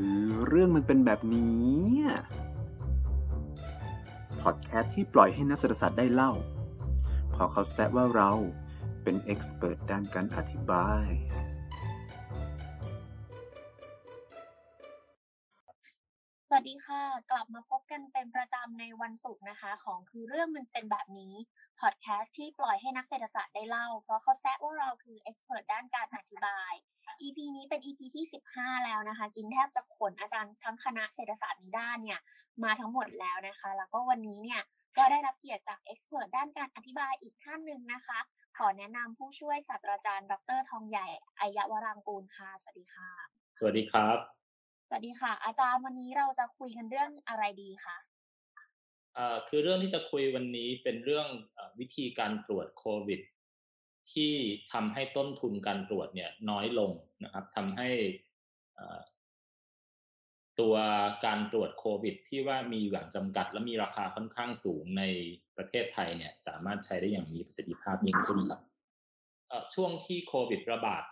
คือเรื่องมันเป็นแบบนี้พอดแคสต์ที่ปล่อยให้นักเศรษฐศาสตร์ได้เล่า พอเขาแซะว่าเราเป็น expert ด้านการอธิบาย กลับมาพบกันเป็นประจำในวันศุกร์นะคะ ของคือเรื่องมันเป็นแบบนี้พอดแคสต์ที่ปล่อยให้นักเศรษฐศาสตร์ได้เล่า เพราะเขาแซะว่าเราคือ expert ด้านการอธิบาย EP นี้เป็น EP ที่ 15 แล้วนะคะ กินแทบจะขนอาจารย์ทั้งคณะเศรษฐศาสตร์นิด้านเนี่ย มาทั้งหมดแล้วนะคะ แล้วก็วันนี้เนี่ยก็ได้รับเกียรติจากเอ็กซ์เพรสด้านการอธิบายอีกท่านหนึ่งนะคะ ขอแนะนำผู้ช่วยศาสตราจารย์ ดรทองใหญ่อายะวรางกูลค่ะ สวัสดีค่ะ สวัสดีครับ สวัสดีค่ะ อาจารย์วันนี้เราจะคุยกันเรื่องอะไรดีคะเอ่อคือเรื่องที่จะคุยวันนี้เป็นเรื่องเออวิธีการตรวจโควิด ที่ทำให้ต้นทุนการตรวจเนี่ยน้อยลงนะครับทำให้เอ่อตัวการตรวจโควิด ที่ว่ามีอย่างจำกัด และมีราคาค่อนข้างสูงในประเทศไทยเนี่ย สามารถใช้ได้อย่างมีประสิทธิภาพยิ่งขึ้นครับเอ่อช่วงที่โควิดระบาด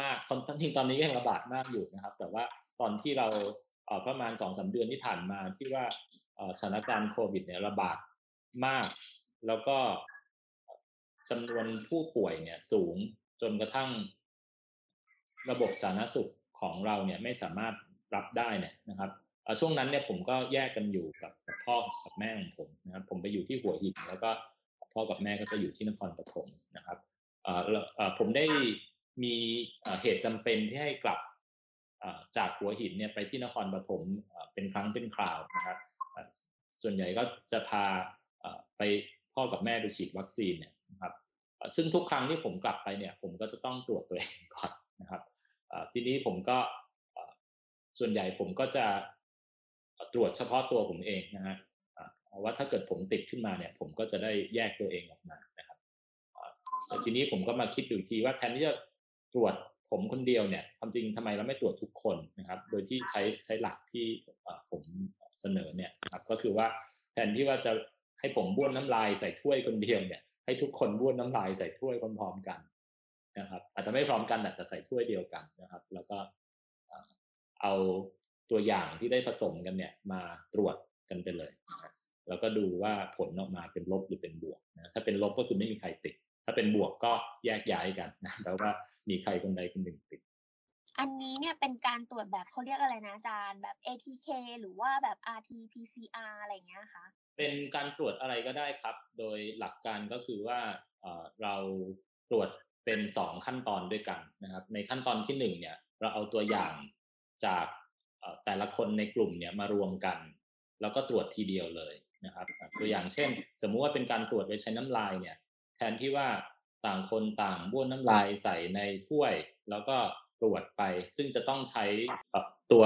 มากๆตอนจริงๆตอนนี้ก็ยังระบาดมากอยู่นะครับ แต่ว่า ตอนที่เราเประมาณสองสาเดือนที่ผ่านมาที่ว่าสถานการณ์โควิดเนี่ยระบาดมาก แล้วก็จำนวนผู้ป่วยเนี่ยสูงจนกระทั่งระบบสาธารณสุขของเราเนี่ยไม่สามารถรับได้เนี่ยนะครับช่วงนั้นเนี่ยผมก็แยกกันอยู่กับกับพ่อกับแม่ของผมนะครับ ผมไปอยู่ที่หัวหินแล้วก็พ่อกับแม่ก็จะอยู่ที่นครปฐมนะครับผมได้มีเหตุจำเป็นที่ให้กลับ จากหัวหินเนี่ยไปที่นครปฐมเป็นครั้งเป็นคราวนะครับส่วนใหญ่ก็จะพาไปพ่อกับแม่ไปฉีดวัคซีนเนี่ยนะครับซึ่งทุกครั้งที่ผมกลับไปเนี่ย ผมก็จะต้องตรวจตัวเองก่อนนะครับทีนี้ผมก็ส่วนใหญ่ผมก็จะตรวจเฉพาะตัวผมเองนะฮะอ่าเพราะว่าถ้าเกิดผมติดขึ้นมาเนี่ย ผมก็จะได้แยกตัวเองออกมานะครับแต่ทีนี้ผมก็มาคิดดูอีกทีว่าแทนที่จะตรวจ ผมคนเดียวเนี่ยความจริงทำไมเราไม่ตรวจทุกคนนะครับ โดยที่ใช้ใช้หลักที่ผมเสนอเนี่ยครับก็คือว่าแทนที่ว่าจะให้ผมบ้วนน้ำลายใส่ถ้วยคนเดียวเนี่ย ให้ทุกคนบ้วนน้ำลายใส่ถ้วยพร้อมๆกันนะครับ อาจจะไม่พร้อมกันแต่ใส่ถ้วยเดียวกันนะครับ แล้วก็เอาตัวอย่างที่ได้ผสมกันเนี่ย มาตรวจกันไปเลย แล้วก็ดูว่าผลออกมาเป็นลบหรือเป็นบวกนะถ้าเป็นลบก็คือไม่มีใครติด ถ้าเป็นบวกก็แยกย้ายกันนะแปลว่ามีใครคนใดคนหนึ่งติด อันนี้เนี่ยเป็นการตรวจแบบเขาเรียกอะไรนะอาจารย์ แบบ ATK หรือว่าแบบ RT-PCR อะไรอย่างเงี้ยคะเป็นการตรวจอะไรก็ได้ครับ โดยหลักการก็คือว่าเอ่อเราตรวจเป็นสองขั้นตอนด้วยกันนะครับ ในขั้นตอนที่หนึ่งเนี่ย เราเอาตัวอย่างจากเอ่อแต่ละคนในกลุ่มเนี่ยมารวมกัน แล้วก็ตรวจทีเดียวเลยนะครับอะตัวอย่างเช่น สมมุติว่าเป็นการตรวจโดยใช้น้ำลายเนี่ย แทนที่ว่าต่างคนต่างบ้วนน้ำลายใส่ในถ้วย แล้วก็ตรวจไป ซึ่งจะต้องใช้ตัว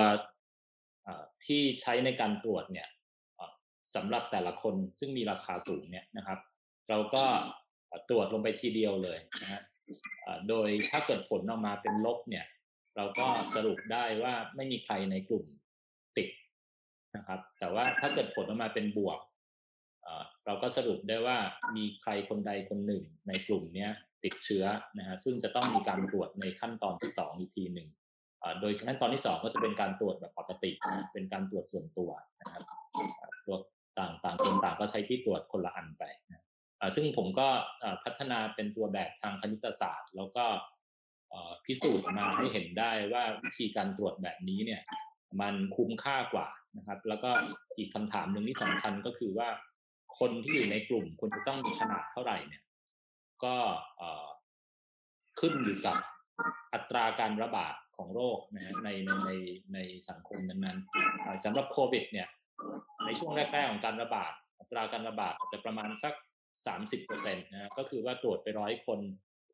ที่ใช้ในการตรวจเนี่ยสำหรับแต่ละคนซึ่งมีราคาสูงเนี่ยนะครับ เราก็ตรวจลงไปทีเดียวเลยนะฮะโดยถ้าเกิดผลออกมาเป็นลบเนี่ย เราก็สรุปได้ว่าไม่มีใครในกลุ่มติดนะครับ แต่ว่าถ้าเกิดผลออกมาเป็นบวก เราก็สรุปได้ว่ามีใครคนใดคนหนึ่งในกลุ่มนี้ติดเชื้อนะฮะซึ่งจะต้องมีการตรวจในขั้นตอนที่สองอีกทีหนึ่งอ่าโดยขั้นตอนที่สองก็จะเป็นการตรวจแบบปกติ เป็นการตรวจส่วนตัวนะครับตัวต่างต่างคนต่างก็ใช้ที่ตรวจคนละอันไปนะอ่าซึ่งผมก็อ่าพัฒนาเป็นตัวแบบทางคณิตศาสตร์ แล้วก็อ่อพิสูจน์มาให้เห็นได้ว่าวิธีการตรวจแบบนี้เนี่ย มันคุ้มค่ากว่านะครับ แล้วก็อีกคำถามหนึ่งที่สำคัญก็คือว่า คนที่อยู่ในกลุ่มควรจะต้องมีขนาดเท่าไหร่เนี่ย ก็ขึ้นอยู่กับอัตราการระบาดของโรคนะฮะในในในในสังคมนั้นๆสำหรับโควิด เนี่ย ในช่วงแรกๆของการระบาด อัตราการระบาดจะประมาณสักสามสิบเปอร์เซ็นต์นะก็คือว่าตรวจไปร้อยคน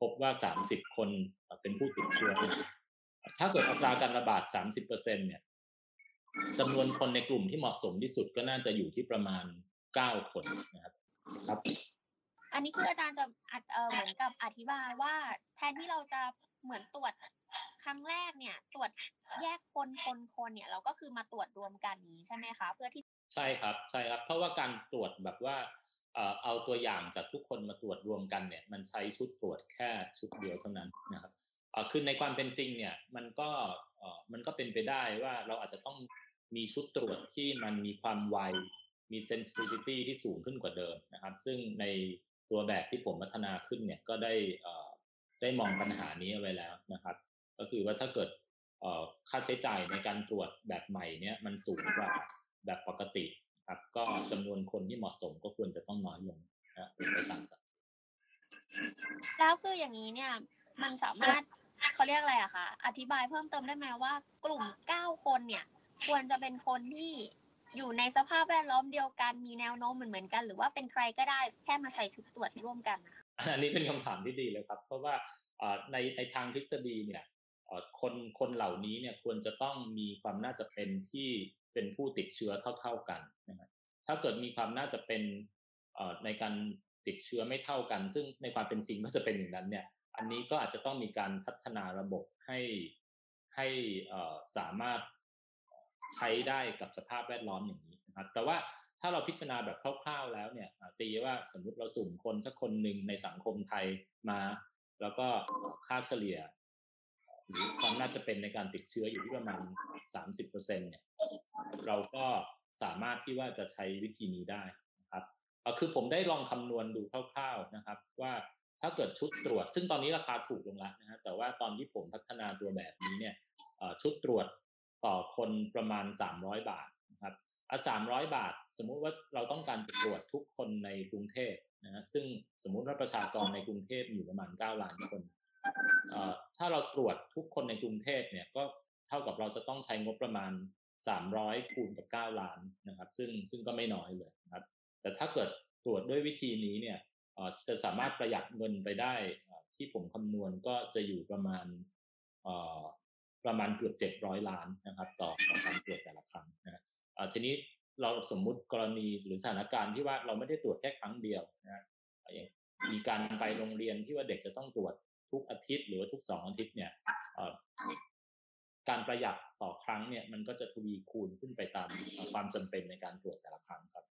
พบว่าสามสิบคนเป็นผู้ติดเชื้อถ้าเกิดอัตราการระบาดสามสิบเปอร์เซ็นต์เนี่ยจำนวนคนในกลุ่มที่เหมาะสมที่สุดก็น่าจะอยู่ที่ประมาณ เก้าคนนะครับครับ อันนี้คืออาจารย์จะอัดเออเหมือนกับอธิบายว่า แทนที่เราจะเหมือนตรวจครั้งแรกเนี่ย ตรวจแยกคนคนคนเนี่ย เราก็คือมาตรวจรวมกันนี้ใช่ไหมคะ เพื่อที่ใช่ครับใช่ครับ เพราะว่าการตรวจแบบว่าเอ่อเอาตัวอย่างจากทุกคนมาตรวจรวมกันเนี่ย มันใช้ชุดตรวจแค่ชุดเดียวเท่านั้นนะครับเอ่อคือในความเป็นจริงเนี่ยมันก็มันก็เป็นไปได้ว่าเราอาจจะต้องมีชุดตรวจที่มันมีความไว มี sensitivity ที่สูงขึ้นกว่าเดิมนะครับ ซึ่งในตัวแบบที่ผมพัฒนาขึ้นเนี่ยก็ได้ได้มองปัญหานี้เอาไว้แล้วนะครับ ก็คือว่าถ้าเกิดค่าใช้จ่ายในการตรวจแบบใหม่เนี่ยมันสูงกว่าแบบปกติครับ ก็จำนวนคนที่เหมาะสมก็ควรจะต้องน้อยลงนะไปตามสัดแล้วคืออย่างนี้เนี่ย มันสามารถเขาเรียกอะไรอะคะอธิบายเพิ่มเติมได้ไหมว่ากลุ่มเก้าคนเนี่ย ควรจะเป็นคนที่ อยู่ในสภาพแวดล้อมเดียวกันมีแนวโน้มเหมือนเหมือนกัน หรือว่าเป็นใครก็ได้แค่มาใช้ชุดตรวจร่วมกันอันนี้เป็นคำถามที่ดีเลยครับ เพราะว่าในในทางทฤษฎีเนี่ยคนคนเหล่านี้เนี่ยควรจะต้องมีความน่าจะเป็นที่เป็นผู้ติดเชื้อเท่า ๆกันนะครับถ้าเกิดมีความน่าจะเป็นในการติดเชื้อไม่เท่ากัน ซึ่งในความเป็นจริงก็จะเป็นอย่างนั้นเนี่ย อันนี้ก็อาจจะต้องมีการพัฒนาระบบให้ให้สามารถ ใช้ได้กับสภาพแวดล้อมอย่างนี้นะครับ แต่ว่าถ้าเราพิจารณาแบบคร่าวๆแล้วเนี่ยตีว่าสมมุติเราสุ่มคนสักคนหนึ่งในสังคมไทยมา แล้วก็ค่าเฉลี่ย หรือความน่าจะเป็นในการติดเชื้ออยู่ที่ประมาณ30%เนี่ยเราก็สามารถที่ว่าจะใช้วิธีนี้ได้นะครับคือผมได้ลองคำนวณดูคร่าวๆนะครับ ว่าถ้าเกิดชุดตรวจ ซึ่งตอนนี้ราคาถูกลงแล้วนะฮะแต่ว่าตอนที่ผมพัฒนาตัวแบบนี้เนี่ยชุดตรวจ ต่อคนประมาณ 300 บาทนะครับอะ300บาท สมมุติว่าเราต้องการตรวจทุกคนในกรุงเทพนะฮะซึ่งสมมุติว่าประชากรในกรุงเทพอยู่ประมาณ9ล้านคนถ้าเราตรวจทุกคนในกรุงเทพเนี่ยก็เท่ากับเราจะต้องใช้งบประมาณ300คูณกับ9ล้านนะครับ ซึ่งซึ่งก็ไม่น้อยเลยนะครับ แต่ถ้าเกิดตรวจด้วยวิธีนี้เนี่ยจะสามารถประหยัดเงินไปได้ที่ผมคำนวณก็จะอยู่ประมาณ ประมาณเกือบ700ล้านนะครับ ต่อต่อการตรวจแต่ละครั้งนะทีนี้เราสมมุติกรณีหรือสถานการณ์ที่ว่าเราไม่ได้ตรวจแค่ครั้งเดียวนะมีการไปโรงเรียนที่ว่าเด็กจะต้องตรวจทุกอาทิตย์หรือว่าทุกสองอาทิตย์เนี่ยการประหยัดต่อครั้งเนี่ย มันก็จะทวีคูณขึ้นไปตามความจำเป็นในการตรวจแต่ละครั้งครับ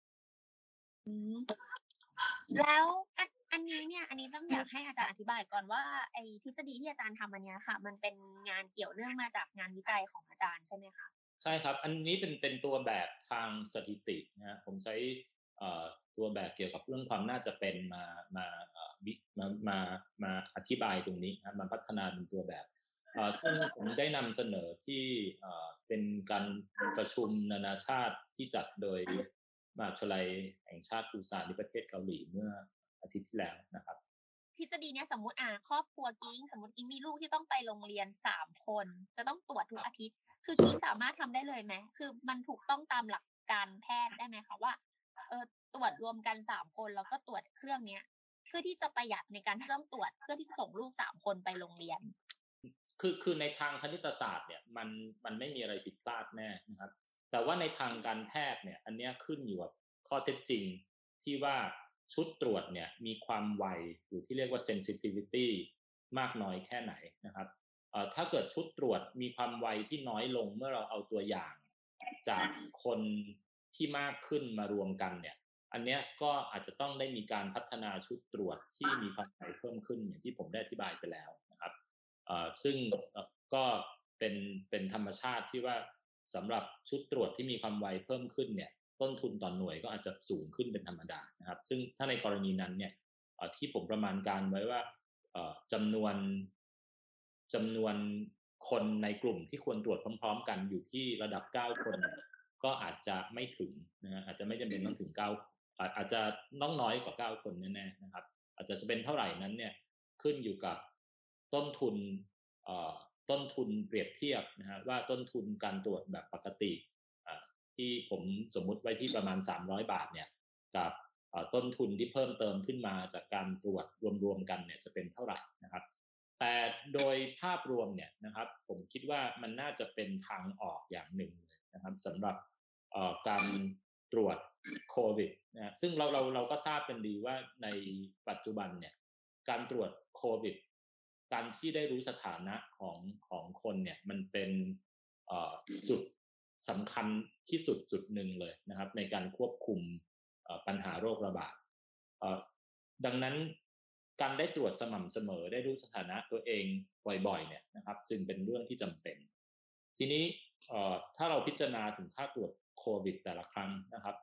แล้วอั นนี้เนี่ยอันนี้ต้องอยากให้อาจารย์อธิบายก่อนว่าไอ้ทฤษฎีที่อาจารย์ทำอันนี้ค่ะ มันเป็นงานเกี่ยวเนื่องมาจากงานวิจัยของอาจารย์ใช่ไหมคะใช่ครับ อันนี้เป็นเป็นตัวแบบทางสถิตินะผมใช้ตัวแบบเกี่ยวกับเรื่องความน่าจะเป็นมามามามามาอธิบายตรงนี้นะมาพัฒนาเป็นตัวแบบซึ่งผมได้นำเสนอที่เป็นการประชุมนานาชาติที่จัดโดยมหาวิทยาลัยแห่งชาติปูซานที่ประเทศเกาหลีเมื่อ อาทิตย์ที่แล้วนะครับทฤษฎีเนี้ยสมมติอ่าครอบครัวกิ้งสมมติกิ้งมีลูกที่ต้องไปโรงเรียนสามคน จะต้องตรวจทุกอาทิตย์ คือกิ้งสามารถทำได้เลยไหมคือมันถูกต้องตามหลักการแพทย์ได้ไหมคะว่าเออตรวจรวมกันสามคนแล้วก็ตรวจเครื่องเนี้ย เพื่อที่จะประหยัดในการที่ต้องตรวจเพื่อที่จะส่งลูกสามคนไปโรงเรียน คือคือในทางคณิตศาสตร์เนี่ยมันมันไม่มีอะไรผิดพลาดแน่นะครับ แต่ว่าในทางการแพทย์เนี่ย อันนี้ขึ้นอยู่กับข้อเท็จจริงที่ว่า ชุดตรวจเนี่ยมีความไวหรือที่เรียกว่า sensitivity มากน้อยแค่ไหนนะครับถ้าเกิดชุดตรวจมีความไวที่น้อยลงเมื่อเราเอาตัวอย่าง จากคนที่มากขึ้นมารวมกันเนี่ย อันนี้ก็อาจจะต้องได้มีการพัฒนาชุดตรวจที่มีความไวเพิ่มขึ้นอย่างที่ผมได้อธิบายไปแล้วนะครับซึ่งก็เป็นเป็นธรรมชาติที่ว่าสำหรับชุดตรวจที่มีความไวเพิ่มขึ้นเนี่ย ต้นทุนต่อนหน่วยก็อาจจะสูงขึ้นเป็นธรรมดานะครับ ซึ่งถ้าในกรณีนั้นเนี่ยที่ผมประมาณการไว้ว่าจำนวนจำนวนคนในกลุ่มที่ควรตรวจพร้อม ๆ กันอยู่ที่ระดับ 9 คน ก็อาจจะไม่ถึงนะฮะอาจจะไม่จำเป็นต้องถึง 9 อาจจะน้องน้อยกว่า 9 คนแน่ๆนะครับ อาจจะจะเป็นเท่าไหร่นั้นเนี่ยขึ้นอยู่กับต้นทุนต้นทุนเปรียบเทียบนะฮะว่าต้นทุนการตรวจแบบปกติ ที่ผมสมมุติไว้ที่ประมาณ 300 บาทเนี่ยกับต้นทุนที่เพิ่มเติมขึ้นมาจากการตรวจรวมๆกันเนี่ยจะเป็นเท่าไหร่นะครับ แต่โดยภาพรวมเนี่ยนะครับผมคิดว่ามันน่าจะเป็นทางออกอย่างหนึ่งเลยนะครับสำหรับการตรวจโควิดนะซึ่งเราเราเราก็ทราบกันดีว่าในปัจจุบันเนี่ยการตรวจโควิด การที่ได้รู้สถานะของของคนเนี่ยมันเป็นจุด สำคัญที่สุดจุดหนึ่งเลยนะครับ ในการควบคุมปัญหาโรคระบาดดังนั้นการได้ตรวจสม่ำเสมอได้รู้สถานะตัวเองบ่อยๆเนี่ยนะครับ จึงเป็นเรื่องที่จำเป็น ทีนี้ถ้าเราพิจารณาถึงค่าตรวจโควิดแต่ละครั้งนะครับ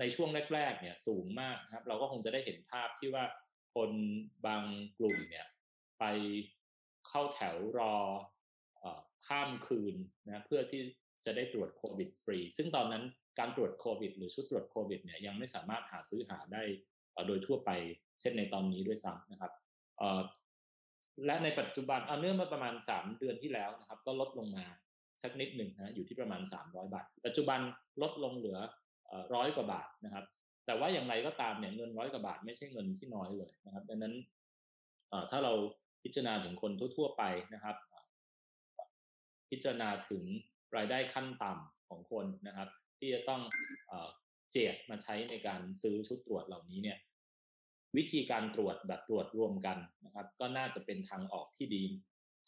ในช่วงแรกๆเนี่ยสูงมากครับ เราก็คงจะได้เห็นภาพที่ว่าคนบางกลุ่มเนี่ยไปเข้าแถวรอข้ามคืนนะเพื่อที่ จะได้ตรวจโควิดฟรี ซึ่งตอนนั้นการตรวจโควิด หรือชุดตรวจโควิดเนี่ยยังไม่สามารถหาซื้อหาได้โดยทั่วไป เช่นในตอนนี้ด้วยซ้ำนะครับและในปัจจุบันเอาเนื่องมาประมาณ 3 เดือนที่แล้วนะครับ ก็ลดลงมาสักนิดหนึ่งนะอยู่ที่ประมาณ 300 บาท ปัจจุบันลดลงเหลือร้อยกว่าบาทนะครับ แต่ว่าอย่างไรก็ตามเนี่ยเงินร้อยกว่าบาทไม่ใช่เงินที่น้อยเลยนะครับ ดังนั้นถ้าเราพิจารณาถึงคนทั่ว ๆ ไปนะครับ พิจารณาถึง รายได้ขั้นต่ำของคนนะครับ ที่จะต้องเจียดมาใช้ในการซื้อชุดตรวจเหล่านี้เนี่ยวิธีการตรวจแบบตรวจรวมกันนะครับ ก็น่าจะเป็นทางออกที่ดี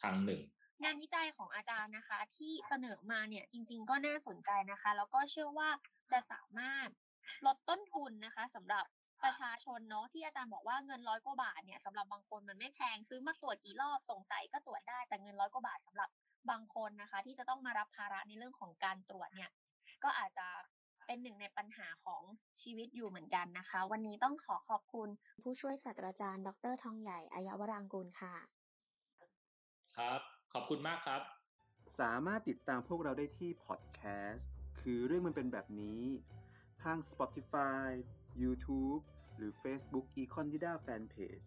ทางหนึ่ง งานวิจัยของอาจารย์นะคะ ที่เสนอมาเนี่ยจริง ๆ ก็น่าสนใจนะคะ แล้วก็เชื่อว่าจะสามารถลดต้นทุนนะคะสำหรับประชาชนเนาะที่อาจารย์บอกว่าเงินร้อยกว่าบาทเนี่ยสำหรับบางคนมันไม่แพงซื้อมาตรวจกี่รอบสงสัยก็ตรวจได้แต่เงินร้อยกว่าบาทสำหรับ บางคนนะคะ ที่จะต้องมารับภาระในเรื่องของการตรวจเนี่ย ก็อาจจะเป็นหนึ่งในปัญหาของชีวิตอยู่เหมือนกันนะคะ วันนี้ต้องขอขอบคุณผู้ช่วยศาสตราจารย์ ดรทองใหญ่อายาวรางกูลค่ะ ครับ ขอบคุณมากครับ สามารถติดตามพวกเราได้ที่พอดแคสต์คือเรื่องมันเป็นแบบนี้ทาง Spotify YouTube หรือ Facebook Econ d i d a Fanpage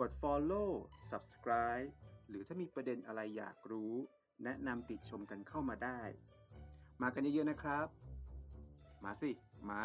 กด Follow Subscribe หรือถ้ามีประเด็นอะไรอยากรู้ แนะนำติดชมกันเข้ามาได้ มากันเยอะๆนะครับ มาสิ มา